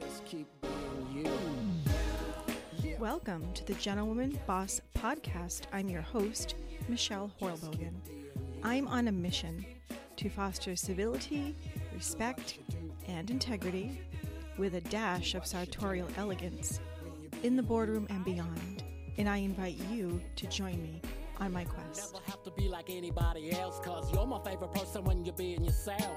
Just keep being you. Welcome to the Gentlewoman Boss Podcast. I'm your host, Michelle Horlbogen. I'm on a mission to foster civility, respect, and integrity with a dash of sartorial elegance in the boardroom and beyond. And I invite you to join me on my quest. Never have to be like anybody else, cause you're my favorite person when you're being yourself.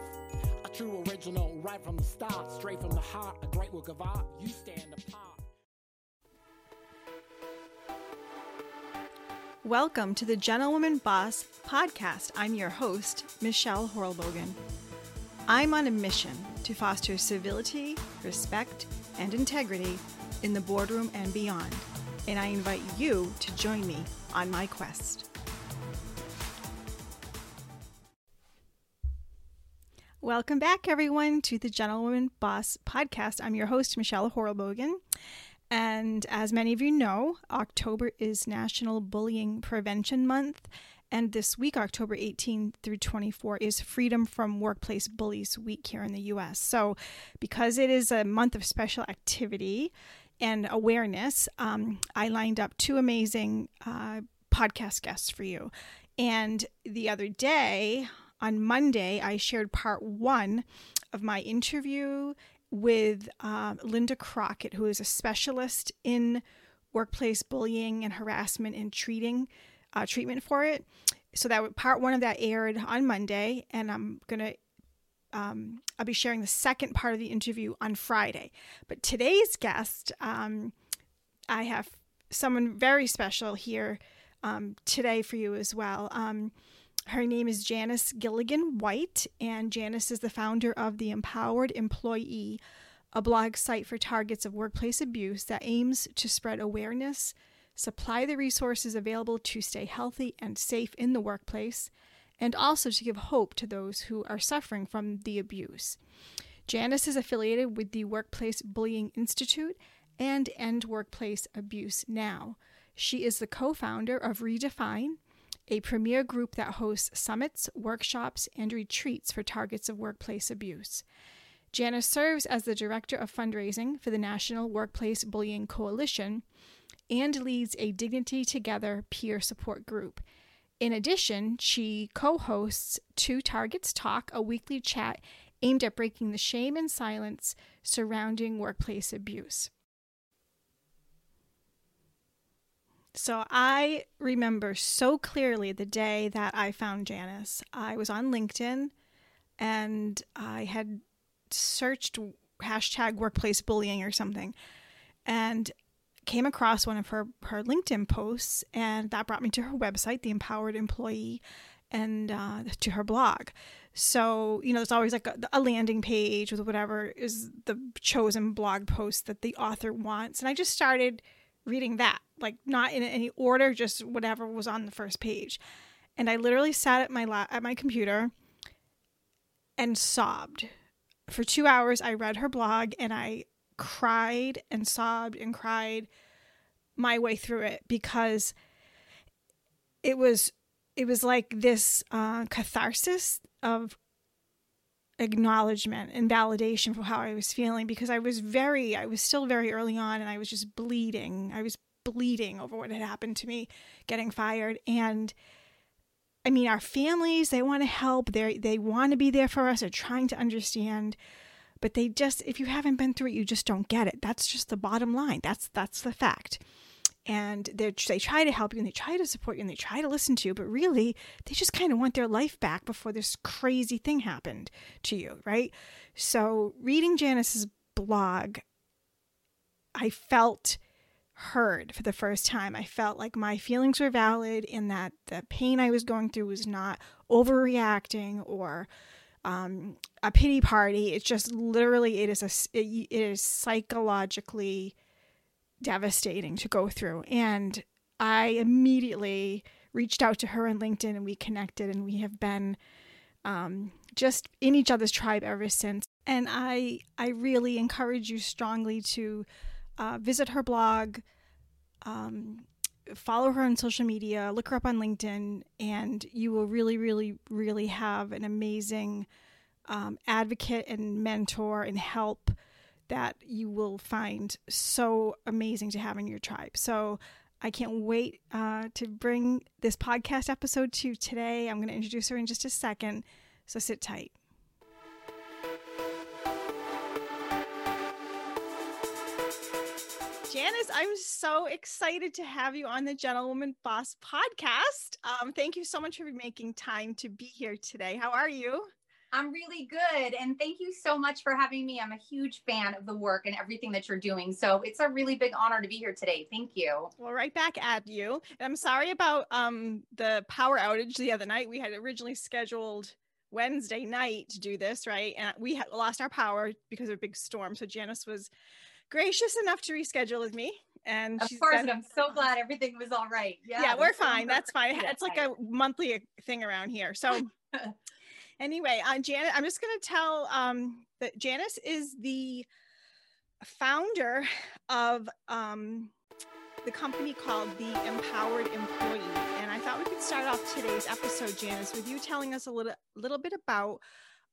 True original, right from the start, straight from the heart, a great work of art. You stand apart. Welcome to the Gentlewoman Boss Podcast. I'm your host, Michelle Horlbogen. I'm on a mission to foster civility, respect, and integrity in the boardroom and beyond, and I invite you to join me on my quest. Welcome back, everyone, to the Gentlewoman Boss Podcast. I'm your host, Michelle Horlbogen. And as many of you know, October is National Bullying Prevention Month. And this week, October 18 through 24, is Freedom from Workplace Bullies Week here in the US. So, because it is a month of special activity and awareness, um, I lined up two amazing uh, podcast guests for you. And the other day, on Monday, I shared part one of my interview with um, Linda Crockett, who is a specialist in workplace bullying and harassment and treating uh, treatment for it. So that part one of that aired on Monday, and I'm gonna um, I'll be sharing the second part of the interview on Friday. But today's guest, um, I have someone very special here um, today for you as well. Her name is Janice Gilligan White, and Janice is the founder of The Empowered Employee, a blog site for targets of workplace abuse that aims to spread awareness, supply the resources available to stay healthy and safe in the workplace, and also to give hope to those who are suffering from the abuse. Janice is affiliated with the Workplace Bullying Institute and End Workplace Abuse Now. She is the co founder of Redefine, a premier group that hosts summits, workshops, and retreats for targets of workplace abuse. Janice serves as the director of fundraising for the National Workplace Bullying Coalition and leads a Dignity Together peer support group. In addition, she co hosts Two Targets Talk, a weekly chat aimed at breaking the shame and silence surrounding workplace abuse. So I remember so clearly the day that I found Janice. I was on LinkedIn and I had searched hashtag workplace bullying or something and came across one of her, her LinkedIn posts and that brought me to her website, The Empowered Employee, and uh, to her blog. So, you know, there's always like a, a, landing page with whatever is the chosen blog post that the author wants. And I just started reading that, like not in any order, just whatever was on the first page. And I literally sat at my la- at my computer and sobbed. For 2 hours I read her blog and I cried and sobbed and cried my way through it because it was it was like this uh, catharsis of acknowledgement and validation for how I was feeling because I was very, I was still very early on and I was just bleeding. I was bleeding over what had happened to me getting fired. And I mean, our families, they want to help. They they want to be there for us. They're trying to understand, but they just, if you haven't been through it, you just don't get it. That's just the bottom line. That's that's the fact and they they try to help you and they try to support you and they try to listen to you, but really they just kind of want their life back before this crazy thing happened to you, right? So, reading Janice's blog, I felt heard for the first time. I felt like my feelings were valid and that the pain I was going through was not overreacting or um, a pity party. It's just literally it is a it, it is psychologically devastating to go through. And I immediately reached out to her on LinkedIn and we connected, and we have been um, just in each other's tribe ever since. And I, I really encourage you strongly to uh, visit her blog, um, follow her on social media, look her up on LinkedIn, and you will really, really, really have an amazing um, advocate and mentor and help that you will find so amazing to have in your tribe. So I can't wait uh, to bring this podcast episode to you today. I'm going to introduce her in just a second. So sit tight. Janice, I'm so excited to have you on the Gentlewoman Boss podcast. Um, thank you so much for making time to be here today. How are you? I'm really good. And thank you so much for having me. I'm a huge fan of the work and everything that you're doing. So it's a really big honor to be here today. Thank you. Well, right back at you. And I'm sorry about um, the power outage the other night. We had originally scheduled Wednesday night to do this, right? And we had lost our power because of a big storm. So Janice was gracious enough to reschedule with me. And of course, and I'm so glad everything was all right. Yeah, yeah we're fine. That's fine. It's like a monthly thing around here. So anyway, uh, Janet, I'm just going to tell um, that Janice is the founder of um, the company called the Empowered Employee. And I thought we could start off today's episode, Janice, with you telling us a little, little bit about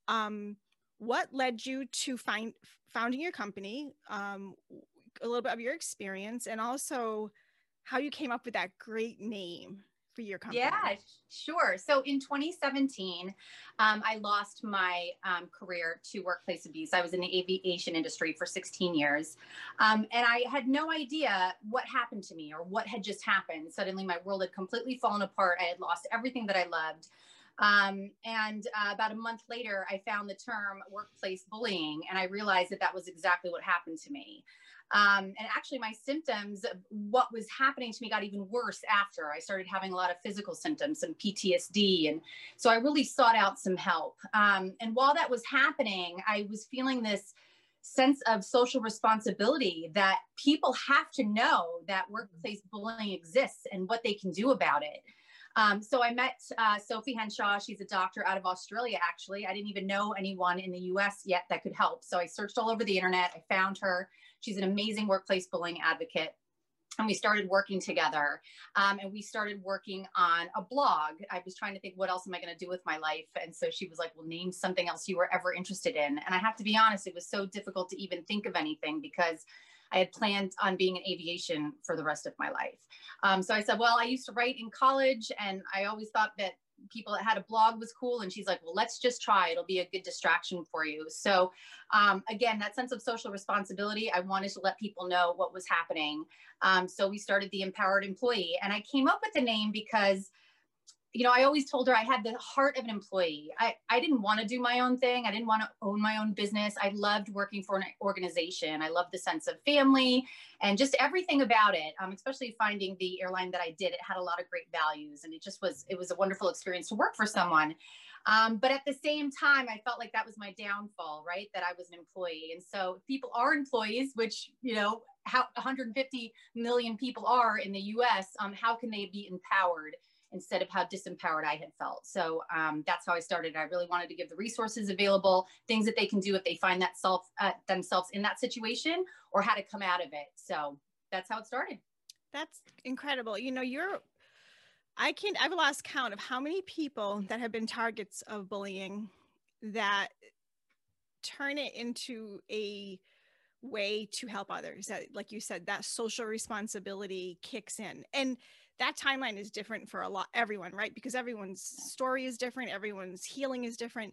um, what led you to find founding your company, um, a little bit of your experience, and also how you came up with that great name for your company? Yeah, sure. So in 2017, um, I lost my um, career to workplace abuse. I was in the aviation industry for 16 years. Um, and I had no idea what happened to me or what had just happened. Suddenly, my world had completely fallen apart. I had lost everything that I loved. Um, and uh, about a month later, I found the term workplace bullying, and I realized that that was exactly what happened to me. Um, and actually, my symptoms, what was happening to me, got even worse after I started having a lot of physical symptoms and PTSD. And so I really sought out some help. Um, and while that was happening, I was feeling this sense of social responsibility that people have to know that workplace bullying exists and what they can do about it. Um, so I met uh, Sophie Henshaw. She's a doctor out of Australia, actually. I didn't even know anyone in the US yet that could help. So I searched all over the internet. I found her. She's an amazing workplace bullying advocate and we started working together um, and we started working on a blog i was trying to think what else am i going to do with my life and so she was like well name something else you were ever interested in and i have to be honest it was so difficult to even think of anything because i had planned on being in aviation for the rest of my life um, so i said well i used to write in college and i always thought that people that had a blog was cool. And she's like, well, let's just try. It'll be a good distraction for you. So, um, again, that sense of social responsibility, I wanted to let people know what was happening. Um, so we started the Empowered Employee. And I came up with the name because you know, I always told her I had the heart of an employee. I, I didn't want to do my own thing. I didn't want to own my own business. I loved working for an organization. I loved the sense of family and just everything about it. Um, especially finding the airline that I did. It had a lot of great values and it just was, it was a wonderful experience to work for someone. Um, but at the same time, I felt like that was my downfall, right? That I was an employee. And so people are employees, which, you know, how 150 million people are in the US, um, how can they be empowered? Instead of how disempowered I had felt. So um, that's how I started. I really wanted to give the resources available, things that they can do if they find that self uh, themselves in that situation, or how to come out of it. So that's how it started. That's incredible. You know, you're. I can't. I've lost count of how many people that have been targets of bullying that turn it into a way to help others that like you said that social responsibility kicks in and that timeline is different for a lot everyone right? Because everyone's story is different everyone's healing is different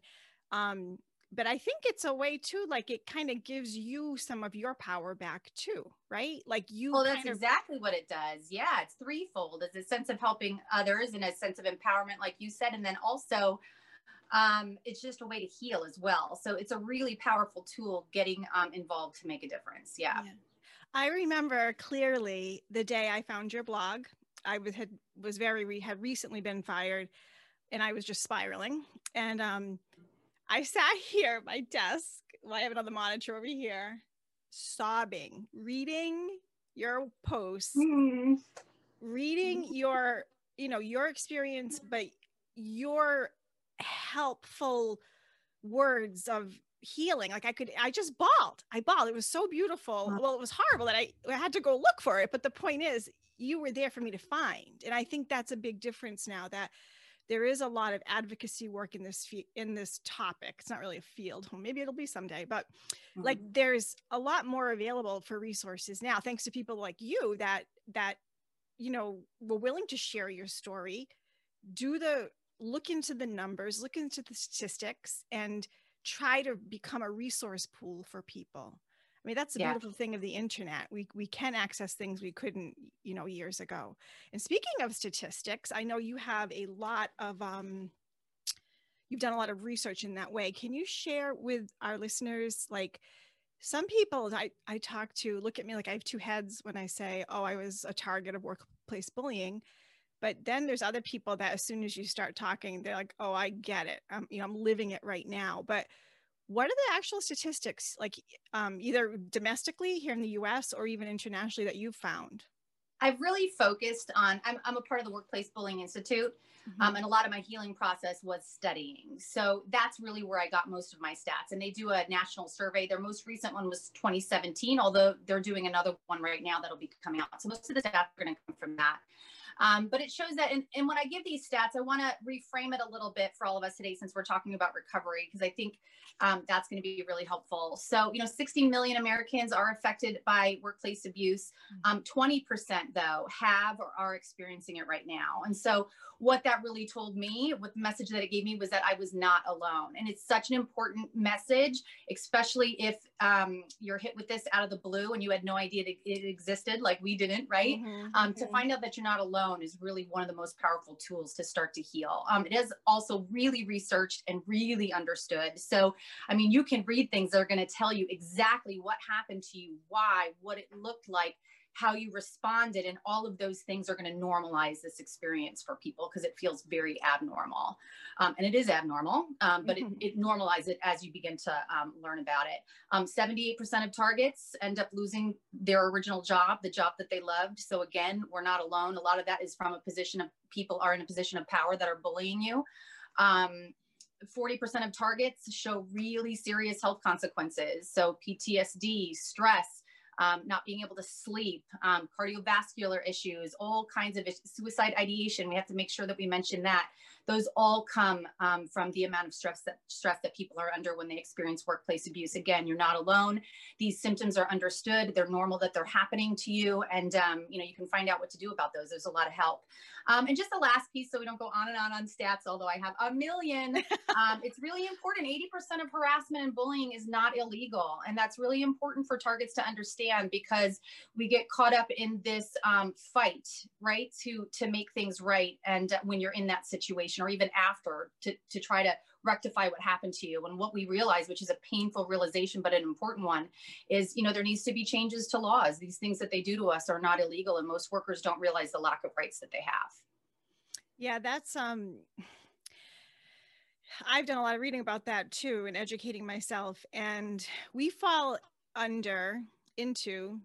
um but i think it's a way too like it kind of gives you some of your power back too right? Like you well that's exactly what it does. Yeah it's threefold it's a sense of helping others and a sense of empowerment like you said and then also um, it's just a way to heal as well. So it's a really powerful tool getting um, involved to make a difference. Yeah. yeah. I remember clearly the day I found your blog I was had was very re, had recently been fired, and I was just spiraling. And um, I sat here at my desk. Well, I have it on the monitor over here, sobbing, reading your posts, mm-hmm. reading your you know your experience, but your helpful words of healing like i could i just bawled i bawled it was so beautiful well it was horrible that I, I had to go look for it but the point is you were there for me to find and i think that's a big difference now that there is a lot of advocacy work in this in this topic. It's not really a field. Well, maybe it'll be someday, but mm-hmm. like there's a lot more available for resources now, thanks to people like you that that you know were willing to share your story, do the look into the numbers, look into the statistics, and try to become a resource pool for people. I mean, that's the yeah. beautiful thing of the internet. We we can access things we couldn't, you know, years ago. And speaking of statistics, I know you have a lot of um you've done a lot of research in that way. Can you share with our listeners like some people I, I talk to look at me like I have two heads when I say, oh, I was a target of workplace bullying. But then there's other people that as soon as you start talking, they're like, oh, I get it. I'm, you know, I'm living it right now. But what are the actual statistics like um, either domestically here in the us or even internationally that you've found i've really focused on i'm, I'm a part of the workplace bullying institute mm-hmm. um, and a lot of my healing process was studying so that's really where i got most of my stats and they do a national survey their most recent one was 2017 although they're doing another one right now that'll be coming out so most of the stats are going to come from that um, but it shows that, and, and when I give these stats, I want to reframe it a little bit for all of us today since we're talking about recovery, because I think um, that's going to be really helpful. So, you know, 60 million Americans are affected by workplace abuse. Mm-hmm. Um, 20%, though, have or are experiencing it right now. And so, what that really told me, what the message that it gave me was that I was not alone. And it's such an important message, especially if um, you're hit with this out of the blue and you had no idea that it existed, like we didn't, right? Mm-hmm. Um, to mm-hmm. find out that you're not alone is really one of the most powerful tools to start to heal. Um, it is also really researched and really understood. So, I mean, you can read things that are going to tell you exactly what happened to you, why, what it looked like how you responded and all of those things are going to normalize this experience for people because it feels very abnormal. Um, and it is abnormal um, but mm-hmm. it, it, normalizes it as you begin to um, learn about it. 78% um, of targets end up losing their original job the job that they loved. So again we're not alone. A lot of that is from a position of people are in a position of power that are bullying you. 40% um, of targets show really serious health consequences. So ptsd stress um, not being able to sleep, um, cardiovascular issues, all kinds of issues, suicide ideation. We have to make sure that we mention that those all come um, from the amount of stress that stress that people are under when they experience workplace abuse. Again, you're not alone. These symptoms are understood. They're normal that they're happening to you, and um, you know you can find out what to do about those. There's a lot of help. Um, and just the last piece, so we don't go on and on on stats, although I have a million. Um, it's really important. 80% of harassment and bullying is not illegal, and that's really important for targets to understand because we get caught up in this um, fight, right, to to make things right. And when you're in that situation or even after to, to try to rectify what happened to you. And what we realize, which is a painful realization, but an important one, is you know, there needs to be changes to laws. These things that they do to us are not illegal, and most workers don't realize the lack of rights that they have. Yeah, that's um I've done a lot of reading about that too and educating myself. And we fall under into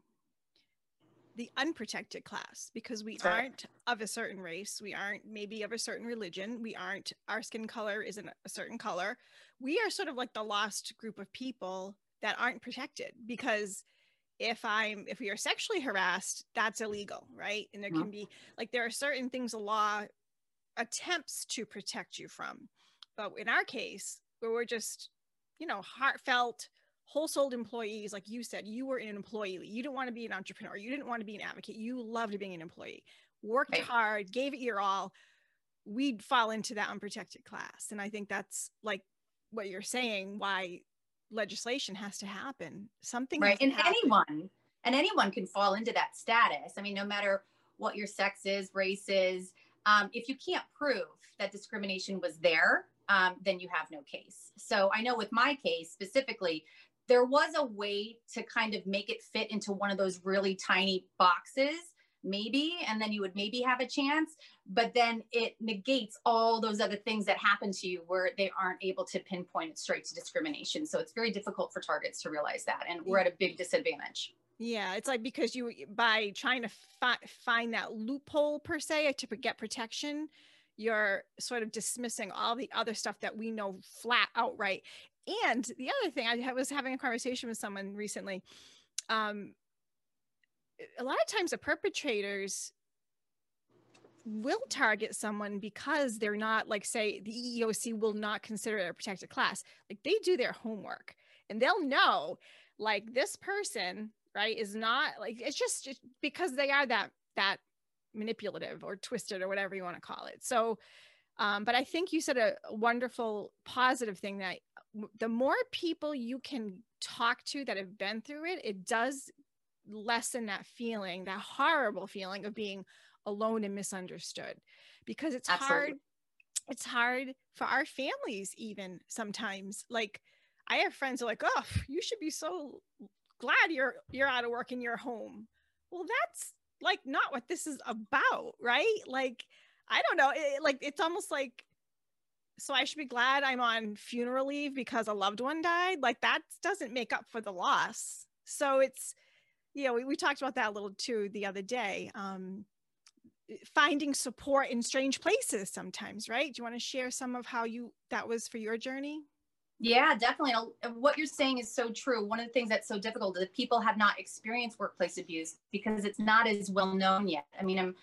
the unprotected class because we aren't of a certain race we aren't maybe of a certain religion we aren't our skin color isn't a certain color. We are sort of like the lost group of people that aren't protected because if i'm if we are sexually harassed that's illegal right? And there can be like there are certain things the law attempts to protect you from but in our case where we're just you know heartfelt whole souled employees, like you said, you were an employee. You didn't want to be an entrepreneur. You didn't want to be an advocate. You loved being an employee, worked right. hard, gave it your all. We'd fall into that unprotected class. And I think that's like what you're saying, why legislation has to happen. Something right. And happen. anyone, and anyone can fall into that status. I mean, no matter what your sex is, race is, um, if you can't prove that discrimination was there, um, then you have no case. So I know with my case specifically, there was a way to kind of make it fit into one of those really tiny boxes maybe and then you would maybe have a chance but then it negates all those other things that happen to you where they aren't able to pinpoint it straight to discrimination so it's very difficult for targets to realize that and we're at a big disadvantage yeah it's like because you by trying to fi- find that loophole per se to get protection you're sort of dismissing all the other stuff that we know flat outright and the other thing i was having a conversation with someone recently um, a lot of times the perpetrators will target someone because they're not like say the EEOC will not consider it a protected class. Like they do their homework and they'll know like this person, right, is not like it's just, because they are that that manipulative or twisted or whatever you want to call it. So um, but I think you said a wonderful positive thing that the more people you can talk to that have been through it, it does lessen that feeling, that horrible feeling of being alone and misunderstood because it's Absolutely. hard it's hard for our families even sometimes like i have friends who are like oh you should be so glad you're you're out of work in your home. Well that's like not what this is about right? Like i don't know it, like it's almost like so i should be glad i'm on funeral leave because a loved one died? Like that doesn't make up for the loss. So it's yeah we, we talked about that a little too the other day um finding support in strange places sometimes right? Do you want to share some of how you that was for your journey yeah definitely. What you're saying is so true. One of the things that's so difficult is that people have not experienced workplace abuse because it's not as well known yet. I mean i'm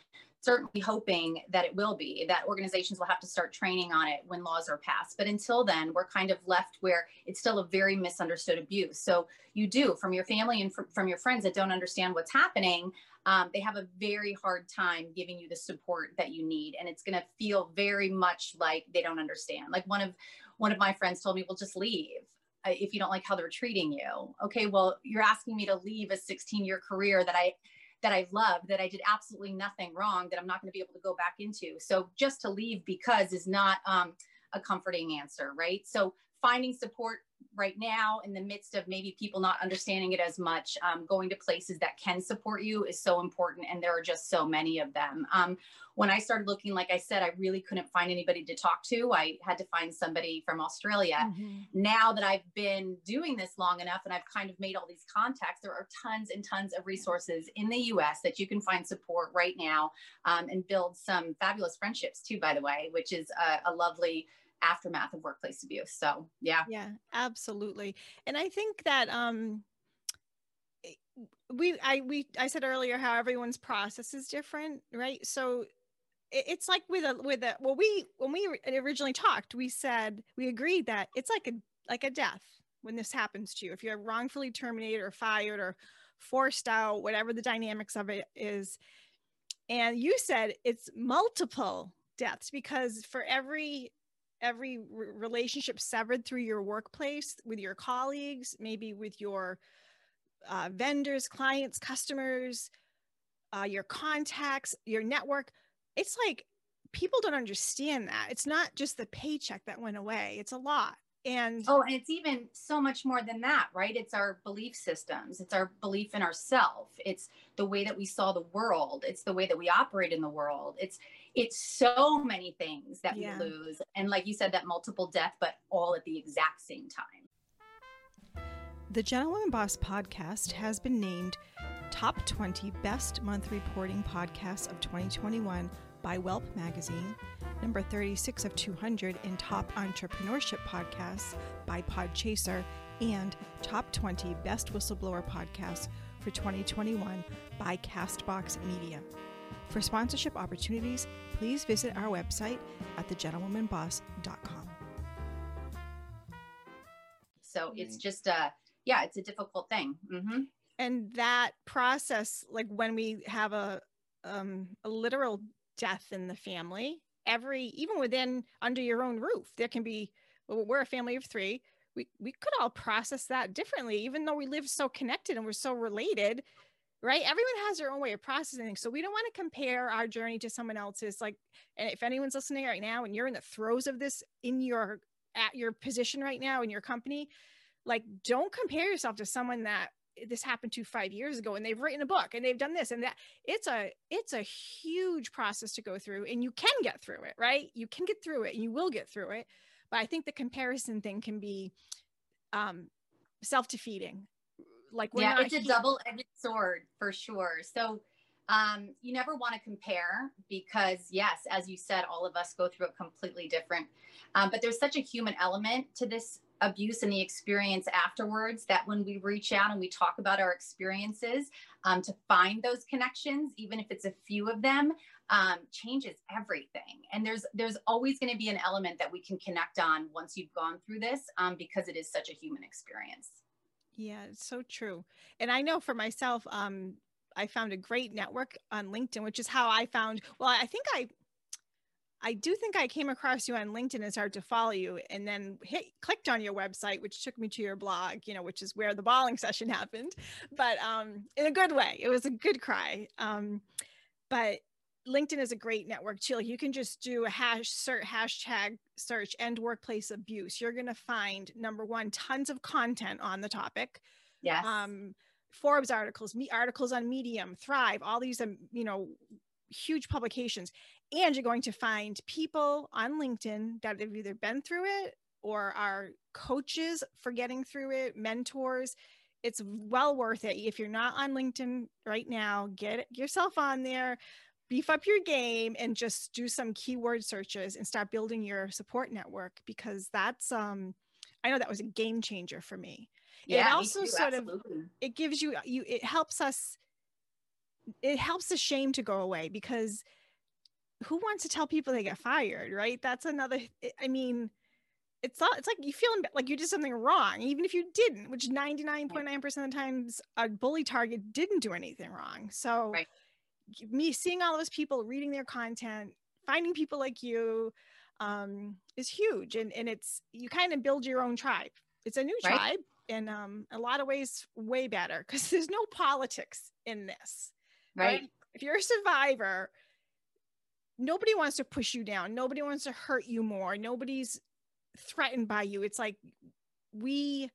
certainly hoping that it will be that organizations will have to start training on it when laws are passed. But until then we're kind of left where it's still a very misunderstood abuse. So you do from your family and from your friends that don't understand what's happening um, they have a very hard time giving you the support that you need. And it's going to feel very much like they don't understand. Like one of one of my friends told me well just leave uh, if you don't like how they're treating you. Okay well you're asking me to leave a 16 year career that i that i love that i did absolutely nothing wrong that i'm not going to be able to go back into. So just to leave because is not um, a comforting answer right? So finding support right now in the midst of maybe people not understanding it as much um, going to places that can support you is so important and there are just so many of them. Um, when i started looking like i said i really couldn't find anybody to talk to. I had to find somebody from australia. Mm-hmm. now that i've been doing this long enough and i've kind of made all these contacts there are tons and tons of resources in the us that you can find support right now um, and build some fabulous friendships too by the way which is a, a lovely aftermath of workplace abuse. So yeah. Yeah, absolutely. And I think that um eh, we I we I said earlier how everyone's process is different, right? So it's like with a with a well we when we originally talked we said we agreed that it's like a like a death when this happens to you if you're wrongfully terminated or fired or forced out whatever the dynamics of it is and you said it's multiple deaths because for every every re- relationship severed through your workplace with your colleagues, maybe with your uh, vendors, clients, customers, uh, your contacts, your network. It's like people don't understand that. It's not just the paycheck that went away, it's a lot. And oh and it's even so much more than that right? It's our belief systems. It's our belief in ourself. It's the way that we saw the world. It's the way that we operate in the world. It's it's so many things that yeah. we lose and like you said that multiple death but all at the exact same time the gentlewoman boss podcast has been named top 20 best month reporting podcasts of 2021 by Welp Magazine, number 36 of 200 in Top Entrepreneurship Podcasts by Podchaser, and Top 20 Best Whistleblower Podcasts for 2021 by Castbox Media. For sponsorship opportunities, please visit our website at thegentlewomanboss.com. So it's just a, yeah, it's a difficult thing. Mm-hmm. And that process, like when we have a, um, a literal death in the family every even within under your own roof there can be well, we're a family of three we we could all process that differently even though we live so connected and we're so related right everyone has their own way of processing things. so we don't want to compare our journey to someone else's like and if anyone's listening right now and you're in the throes of this in your at your position right now in your company like don't compare yourself to someone that this happened to five years ago and they've written a book and they've done this and that it's a it's a huge process to go through and you can get through it right you can get through it and you will get through it but i think the comparison thing can be um self-defeating like yeah it's a double-edged sword for sure. So um, you never want to compare because yes as you said all of us go through it completely different. Um, but there's such a human element to this abuse and the experience afterwards that when we reach out and we talk about our experiences um, to find those connections even if it's a few of them um, changes everything. And there's there's always going to be an element that we can connect on once you've gone through this um, because it is such a human experience yeah it's so true and i know for myself um i found a great network on linkedin which is how i found well i think i I do think I came across you on LinkedIn and started to follow you and then hit clicked on your website, which took me to your blog, you know, which is where the bawling session happened, but um, in a good way. It was a good cry. Um, but LinkedIn is a great network too. You can just do a hash search, hashtag search end workplace abuse. You're going to find number one, tons of content on the topic. Yes. Um, Forbes articles, me articles on Medium, Thrive, all these, um, you know, huge publications and you're going to find people on LinkedIn that have either been through it or are coaches for getting through it, mentors. It's well worth it. If you're not on LinkedIn right now, get yourself on there, beef up your game, and just do some keyword searches and start building your support network because that's um I know that was a game changer for me. Yeah, it also too, sort absolutely. of it gives you you it helps us it helps the shame to go away because who wants to tell people they get fired, right? That's another. I mean, it's not. It's like you feel like you did something wrong, even if you didn't. Which ninety nine point nine percent of the times, a bully target didn't do anything wrong. So, Right. Me seeing all those people reading their content, finding people like you, um, is huge, and and it's you kind of build your own tribe. It's a new Right. tribe, in um, a lot of ways, way better because there's no politics in this Right. if you're a survivor nobody wants to push you down. Nobody wants to hurt you more. Nobody's threatened by you. It's like we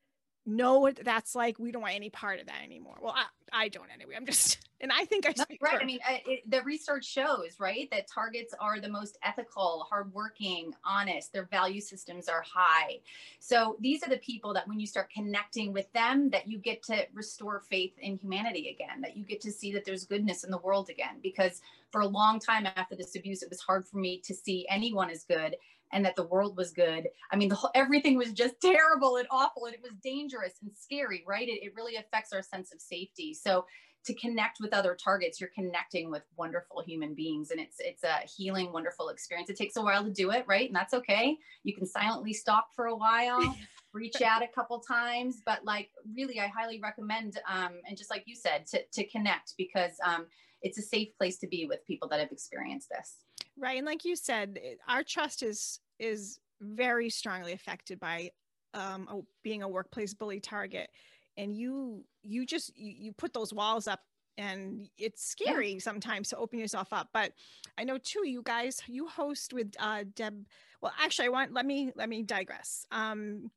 know what that's like. We don't want any part of that anymore. Well i, I don't anyway. I'm just and i think i No, right. I mean, uh, it, the research shows, right, that targets are the most ethical, hardworking, honest. Their value systems are high. So these are the people that when you start connecting with them, that you get to restore faith in humanity again, that you get to see that there's goodness in the world again. Because for a long time after this abuse, it was hard for me to see anyone as good and that the world was good. I mean, the whole, everything was just terrible and awful and it was dangerous and scary, right? It, it really affects our sense of safety. So to connect with other targets you're connecting with wonderful human beings and it's it's a healing wonderful experience. It takes a while to do it right? And that's okay. You can silently stalk for a while reach out a couple times but like really i highly recommend um, and just like you said to, to connect because um, it's a safe place to be with people that have experienced this. Right and like you said our trust is is very strongly affected by um a, being a workplace bully target and you you just you, you put those walls up and it's scary sometimes to open yourself up but i know too you guys you host with uh deb well actually i want let me let me digress. Um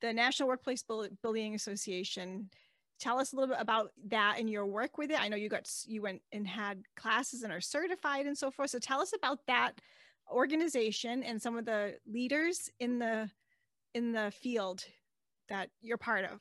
the national workplace bullying association tell us a little bit about that and your work with it. I know you got you went and had classes and are certified and so forth. So tell us about that organization and some of the leaders in the in the field that you're part of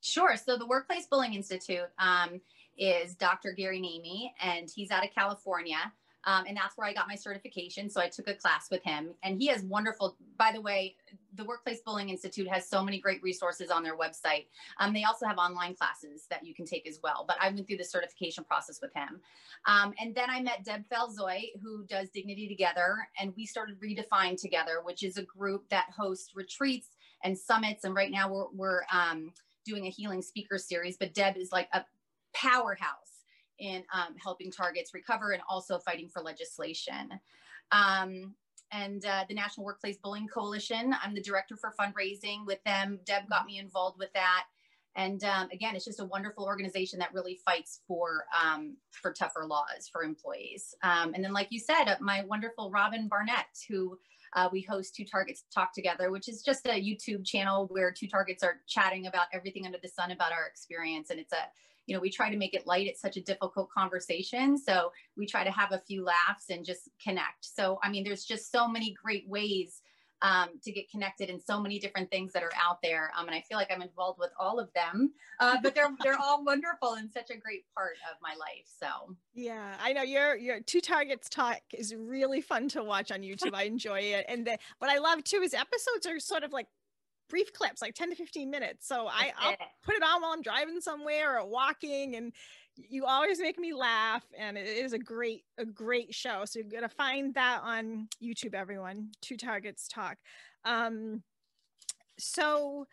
Sure. So the Workplace Bullying Institute um, is Dr. Gary Namie, and he's out of California. Um, and that's where I got my certification. So I took a class with him, and he has wonderful. By the way, the Workplace Bullying Institute has so many great resources on their website. Um, they also have online classes that you can take as well. But I went through the certification process with him, um, and then I met Deb Falzoi, who does Dignity Together, and we started Redefine Together, which is a group that hosts retreats and summits. And right now we're we're um, doing a healing speaker series, but Deb is like a powerhouse in um, helping targets recover and also fighting for legislation. Um, and uh, the National Workplace Bullying Coalition, I'm the director for fundraising with them. Deb got me involved with that. And um, again, it's just a wonderful organization that really fights for um, for tougher laws for employees. Um, and then, like you said, uh, my wonderful Robin Barnett, who uh, we host Two Targets Talk Together, which is just a YouTube channel where two targets are chatting about everything under the sun about our experience. And it's a, you know, we try to make it light. It's such a difficult conversation. So we try to have a few laughs and just connect. So, I mean, there's just so many great ways um, to get connected in so many different things that are out there. Um, and I feel like I'm involved with all of them, uh, but they're, they're all wonderful and such a great part of my life. So Yeah, I know your your two targets talk is really fun to watch on YouTube. I enjoy it, and the, what I love too is episodes are sort of like brief clips, like 10 to 15 minutes. So I, I'll put it on while I'm driving somewhere or walking and you always make me laugh and it is a great a great show so you're gonna find that on youtube everyone two targets talk. Um so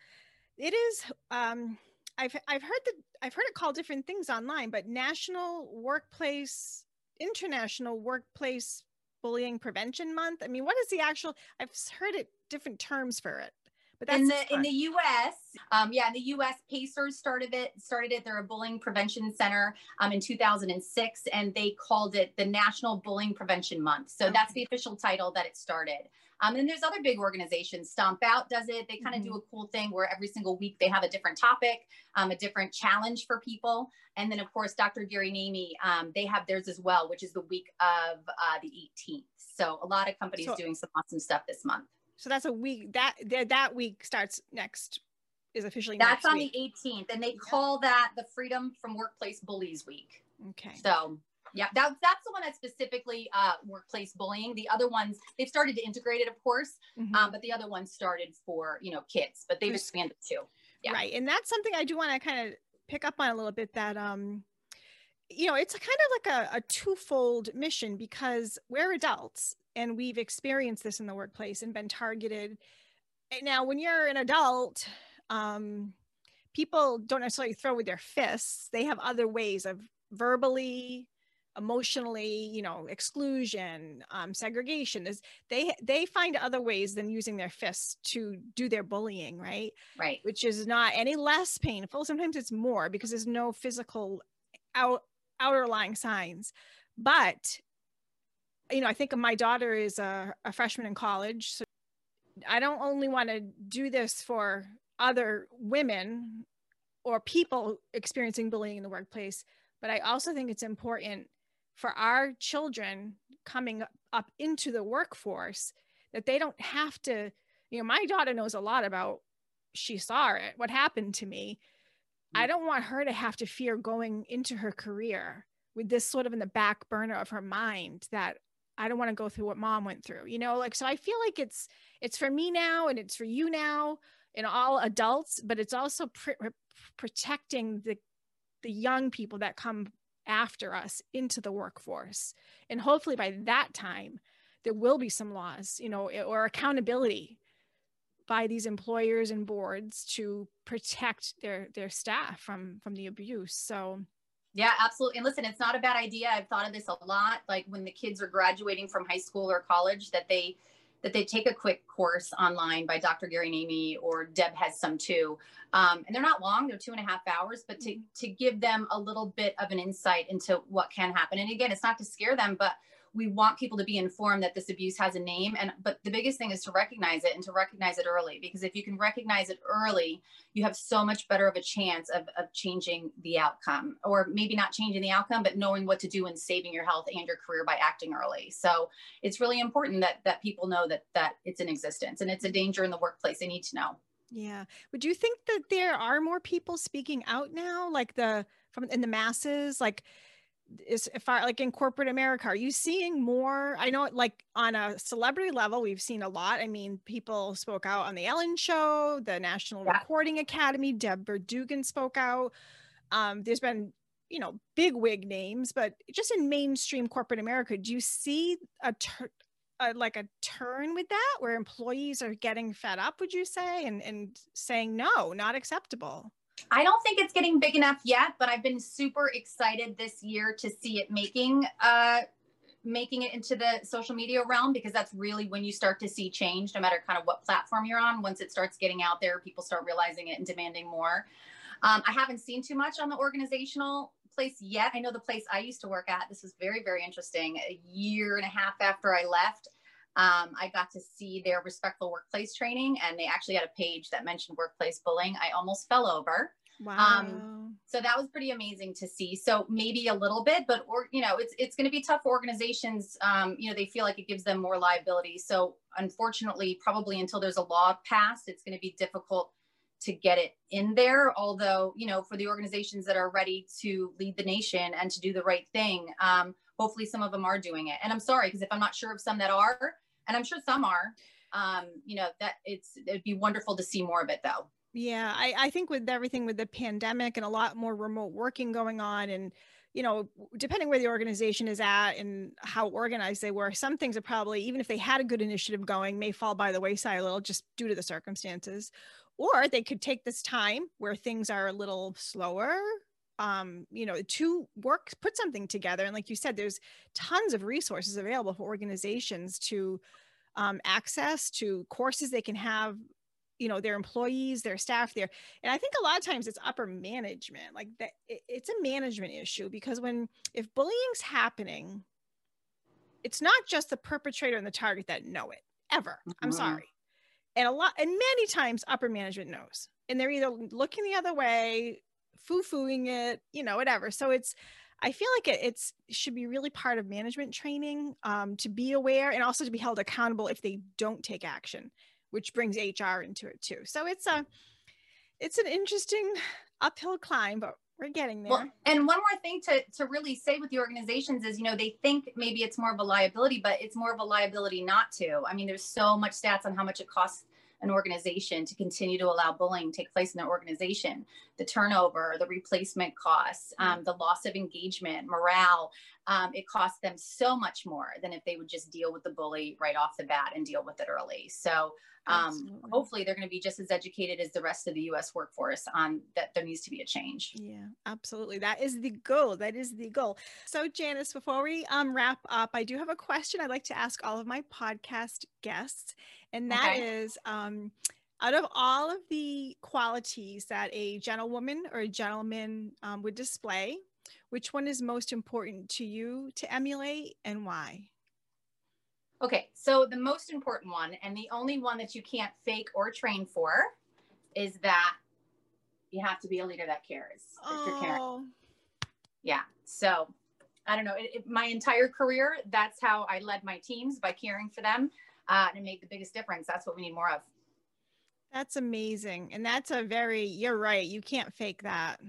it is um i've i've heard that i've heard it called different things online but national workplace international workplace bullying prevention month? I mean what is the actual i've heard it different terms for it but in the in the U.S., um, yeah, in the U.S., PACER's started it. Started it. They're a bullying prevention center um, in 2006, and they called it the National Bullying Prevention Month. So okay. that's the official title that it started. Um, and then there's other big organizations. Stomp Out does it. They kind of mm-hmm. do a cool thing where every single week they have a different topic, um, a different challenge for people. And then, of course, Dr. Gary Namie, um, they have theirs as well, which is the week of uh, the 18th. So a lot of companies so, doing some awesome stuff this month. So that's a week that that week starts next is officially that's on week. the 18th and they yeah. call that the freedom from workplace bullies week okay so yeah that, that's the one that's specifically uh, workplace bullying the other ones they've started to integrate it of course mm-hmm. um, but the other ones started for you know kids but they've expanded too yeah right and that's something i do want to kind of pick up on a little bit that um you know it's a kind of like a, a twofold mission because we're adults and we've experienced this in the workplace and been targeted. Now when you're an adult um, people don't necessarily throw with their fists. They have other ways of verbally emotionally you know exclusion um, segregation. Is they they find other ways than using their fists to do their bullying right? Right. Which is not any less painful. Sometimes it's more because there's no physical out outer lying signs. But you know, I think my daughter is a, a freshman in college. So I don't only want to do this for other women or people experiencing bullying in the workplace, but I also think it's important for our children coming up into the workforce that they don't have to, you know, my daughter knows a lot about she saw it, what happened to me. I mm. don't want her to have to fear going into her career with this sort of in the back burner of her mind that I don't want to go through what mom went through, you know, like, so I feel like it's, it's for me now and it's for you now and all adults, but it's also pr- protecting the, the young people that come after us into the workforce. And hopefully by that time, there will be some laws, you know, or accountability by these employers and boards to protect their their staff from from the abuse. So yeah, absolutely. And listen, it's not a bad idea. I've thought of this a lot. Like when the kids are graduating from high school or college, that they that they take a quick course online by Dr. Gary Namie or Deb has some too. Um, and they're not long; they're two and a half hours, but to to give them a little bit of an insight into what can happen. And again, it's not to scare them, but we want people to be informed that this abuse has a name and but the biggest thing is to recognize it and to recognize it early because if you can recognize it early you have so much better of a chance of, of changing the outcome or maybe not changing the outcome but knowing what to do and saving your health and your career by acting early. So it's really important that that people know that that it's in existence and it's a danger in the workplace. They need to know. Yeah. Would you think that there are more people speaking out now like the from in the masses? Like is if I like in corporate America, are you seeing more? I know like on a celebrity level, we've seen a lot. I mean, people spoke out on the Ellen show, the National yeah. Recording Academy, Deborah Verdugan spoke out. Um, there's been, you know, big wig names, but just in mainstream corporate America, do you see a, tur- a like a turn with that where employees are getting fed up, would you say, and and saying no, not acceptable? I don't think it's getting big enough yet, but I've been super excited this year to see it making uh making it into the social media realm because that's really when you start to see change no matter kind of what platform you're on. Once it starts getting out there people start realizing it and demanding more. Um, i haven't seen too much on the organizational place yet. I know the place i used to work at this was very very interesting a year and a half after i left um, I got to see their respectful workplace training, and they actually had a page that mentioned workplace bullying. I almost fell over. Um, wow. Um, so that was pretty amazing to see. So maybe a little bit, but or you know, it's it's going to be tough for organizations. Um, you know, they feel like it gives them more liability. So unfortunately, probably until there's a law passed, it's going to be difficult to get it in there. Although you know, for the organizations that are ready to lead the nation and to do the right thing, um, hopefully some of them are doing it. And I'm sorry because if I'm not sure of some that are, and I'm sure some are. um, you know, that it's it'd be wonderful to see more of it though. Yeah, I, I think with everything with the pandemic and a lot more remote working going on and you know, depending where the organization is at and how organized they were, some things are probably, even if they had a good initiative going, may fall by the wayside a little just due to the circumstances. Or they could take this time where things are a little slower, um, you know, to work, put something together. And like you said, there's tons of resources available for organizations to um, access to courses they can have you know their employees their staff there and i think a lot of times it's upper management like that it's a management issue because when if bullying's happening it's not just the perpetrator and the target that know it ever mm-hmm. i'm sorry and a lot and many times upper management knows and they're either looking the other way foo-fooing it you know whatever so it's I feel like it, it's should be really part of management training um, to be aware and also to be held accountable if they don't take action which brings HR into it too. So it's a it's an interesting uphill climb, but we're getting there. Well, and one more thing to to really say with the organizations is, you know, they think maybe it's more of a liability, but it's more of a liability not to. I mean, there's so much stats on how much it costs an organization to continue to allow bullying take place in their organization the turnover the replacement costs um, the loss of engagement morale um, it costs them so much more than if they would just deal with the bully right off the bat and deal with it early so um, hopefully they're going to be just as educated as the rest of the U.S. workforce on that there needs to be a change. Yeah, absolutely. That is the goal. That is the goal. So, Janice, before we um, wrap up, I do have a question I'd like to ask all of my podcast guests, and that okay. is. Out of all of the qualities that a gentlewoman or a gentleman um, would display, which one is most important to you to emulate and why? Okay, so the most important one, and the only one that you can't fake or train for, is that you have to be a leader that cares. Oh. Yeah. So I don't know. It, it, my entire career, that's how I led my teams by caring for them, uh, and it made the biggest difference. That's what we need more of. That's amazing, and that's a very. You're right. You can't fake that.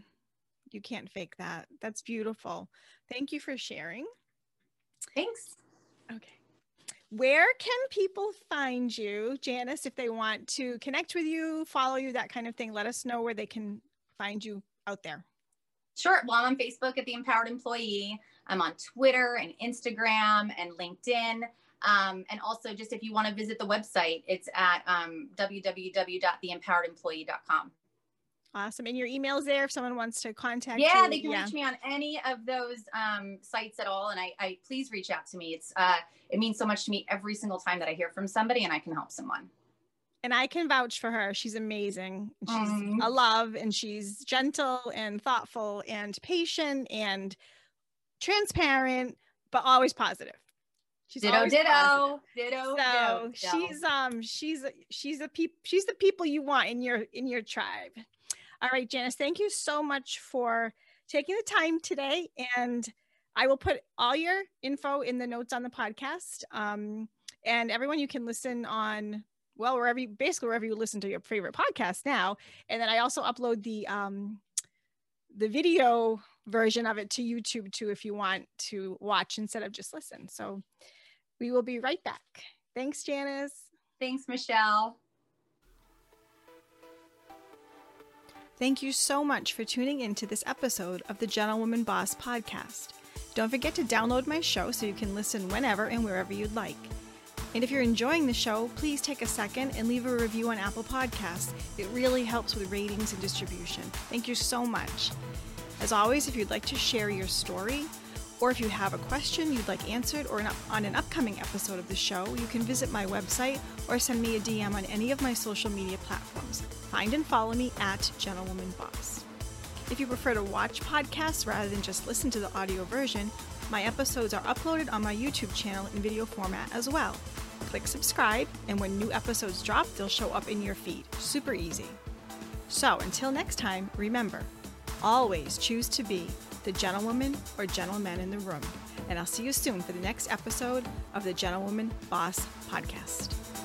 You can't fake that. That's beautiful. Thank you for sharing. Thanks. Okay where can people find you, Janice, if they want to connect with you, follow you, that kind of thing? Let us know where they can find you out there. Sure. Well, I'm on Facebook at The Empowered Employee. I'm on Twitter and Instagram and LinkedIn. Um, and also, just if you want to visit the website, it's at um, www.theempoweredemployee.com. Awesome. And your email's there if someone wants to contact yeah, you. Yeah, they can reach me on any of those um, sites at all. And I, I please reach out to me. It's uh, it means so much to me every single time that I hear from somebody and I can help someone. And I can vouch for her. She's amazing. She's mm. a love and she's gentle and thoughtful and patient and transparent, but always positive. She's ditto, ditto, ditto, so ditto. she's um she's she's a peop she's the people you want in your in your tribe. All right, Janice, thank you so much for taking the time today. And I will put all your info in the notes on the podcast. Um, and everyone, you can listen on, well, wherever you, basically wherever you listen to your favorite podcast now. And then I also upload the, um, the video version of it to YouTube too, if you want to watch instead of just listen. So we will be right back. Thanks, Janice. Thanks, Michelle. Thank you so much for tuning in to this episode of the Gentlewoman Boss podcast. Don't forget to download my show so you can listen whenever and wherever you'd like. And if you're enjoying the show, please take a second and leave a review on Apple Podcasts. It really helps with ratings and distribution. Thank you so much. As always, if you'd like to share your story, or if you have a question you'd like answered or on an upcoming episode of the show, you can visit my website or send me a DM on any of my social media platforms. Find and follow me at Gentlewoman Boss. If you prefer to watch podcasts rather than just listen to the audio version, my episodes are uploaded on my YouTube channel in video format as well. Click subscribe, and when new episodes drop, they'll show up in your feed. Super easy. So until next time, remember always choose to be the gentlewoman or gentleman in the room. And I'll see you soon for the next episode of the Gentlewoman Boss Podcast.